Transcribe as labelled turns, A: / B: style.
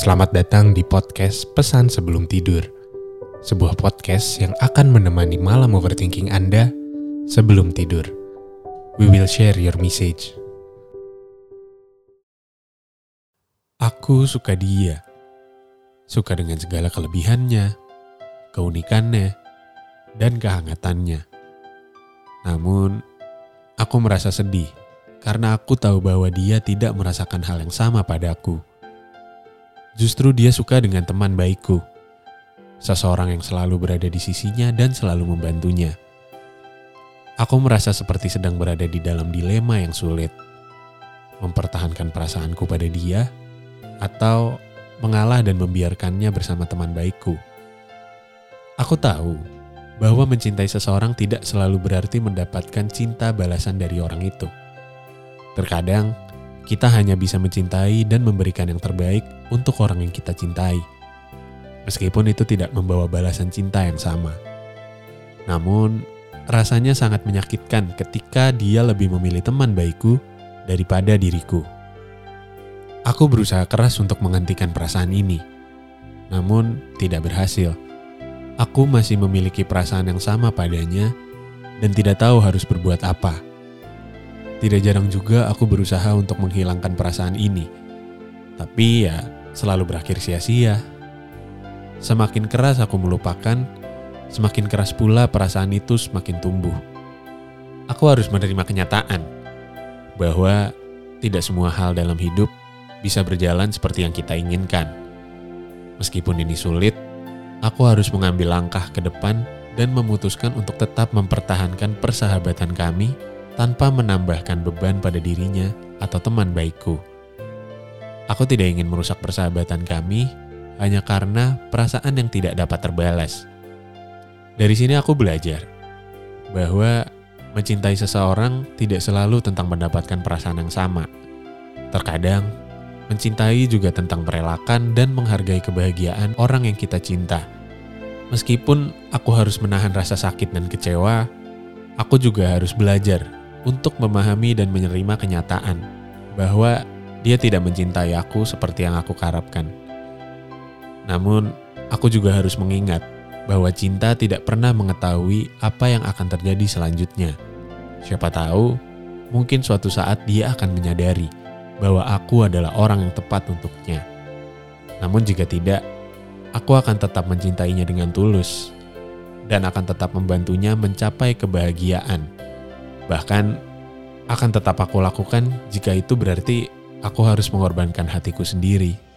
A: Selamat datang di podcast Pesan Sebelum Tidur. Sebuah podcast yang akan menemani malam overthinking Anda sebelum tidur. We will share your message. Aku suka dia. Suka dengan segala kelebihannya, keunikannya, dan kehangatannya. Namun, aku merasa sedih karena aku tahu bahwa dia tidak merasakan hal yang sama padaku. Justru dia suka dengan teman baikku. Seseorang yang selalu berada di sisinya dan selalu membantunya. Aku merasa seperti sedang berada di dalam dilema yang sulit. Mempertahankan perasaanku pada dia atau mengalah dan membiarkannya bersama teman baikku. Aku tahu bahwa mencintai seseorang tidak selalu berarti mendapatkan cinta balasan dari orang itu. Terkadang kita hanya bisa mencintai dan memberikan yang terbaik untuk orang yang kita cintai. Meskipun itu tidak membawa balasan cinta yang sama. Namun, rasanya sangat menyakitkan ketika dia lebih memilih teman baikku daripada diriku. Aku berusaha keras untuk menghentikan perasaan ini, namun tidak berhasil. Aku masih memiliki perasaan yang sama padanya dan tidak tahu harus berbuat apa. Tidak jarang juga aku berusaha untuk menghilangkan perasaan ini. Tapi ya, selalu berakhir sia-sia. Semakin keras aku melupakan, semakin keras pula perasaan itu semakin tumbuh. Aku harus menerima kenyataan bahwa tidak semua hal dalam hidup bisa berjalan seperti yang kita inginkan. Meskipun ini sulit, aku harus mengambil langkah ke depan dan memutuskan untuk tetap mempertahankan persahabatan kami tanpa menambahkan beban pada dirinya atau teman baikku. Aku tidak ingin merusak persahabatan kami hanya karena perasaan yang tidak dapat terbalas. Dari sini aku belajar bahwa mencintai seseorang tidak selalu tentang mendapatkan perasaan yang sama. Terkadang, mencintai juga tentang merelakan dan menghargai kebahagiaan orang yang kita cinta. Meskipun aku harus menahan rasa sakit dan kecewa, aku juga harus belajar untuk memahami dan menerima kenyataan bahwa dia tidak mencintai aku seperti yang aku harapkan. Namun, aku juga harus mengingat bahwa cinta tidak pernah mengetahui apa yang akan terjadi selanjutnya. Siapa tahu, mungkin suatu saat dia akan menyadari bahwa aku adalah orang yang tepat untuknya. Namun jika tidak, aku akan tetap mencintainya dengan tulus dan akan tetap membantunya mencapai kebahagiaan Bahkan akan tetap aku lakukan jika itu berarti aku harus mengorbankan hatiku sendiri.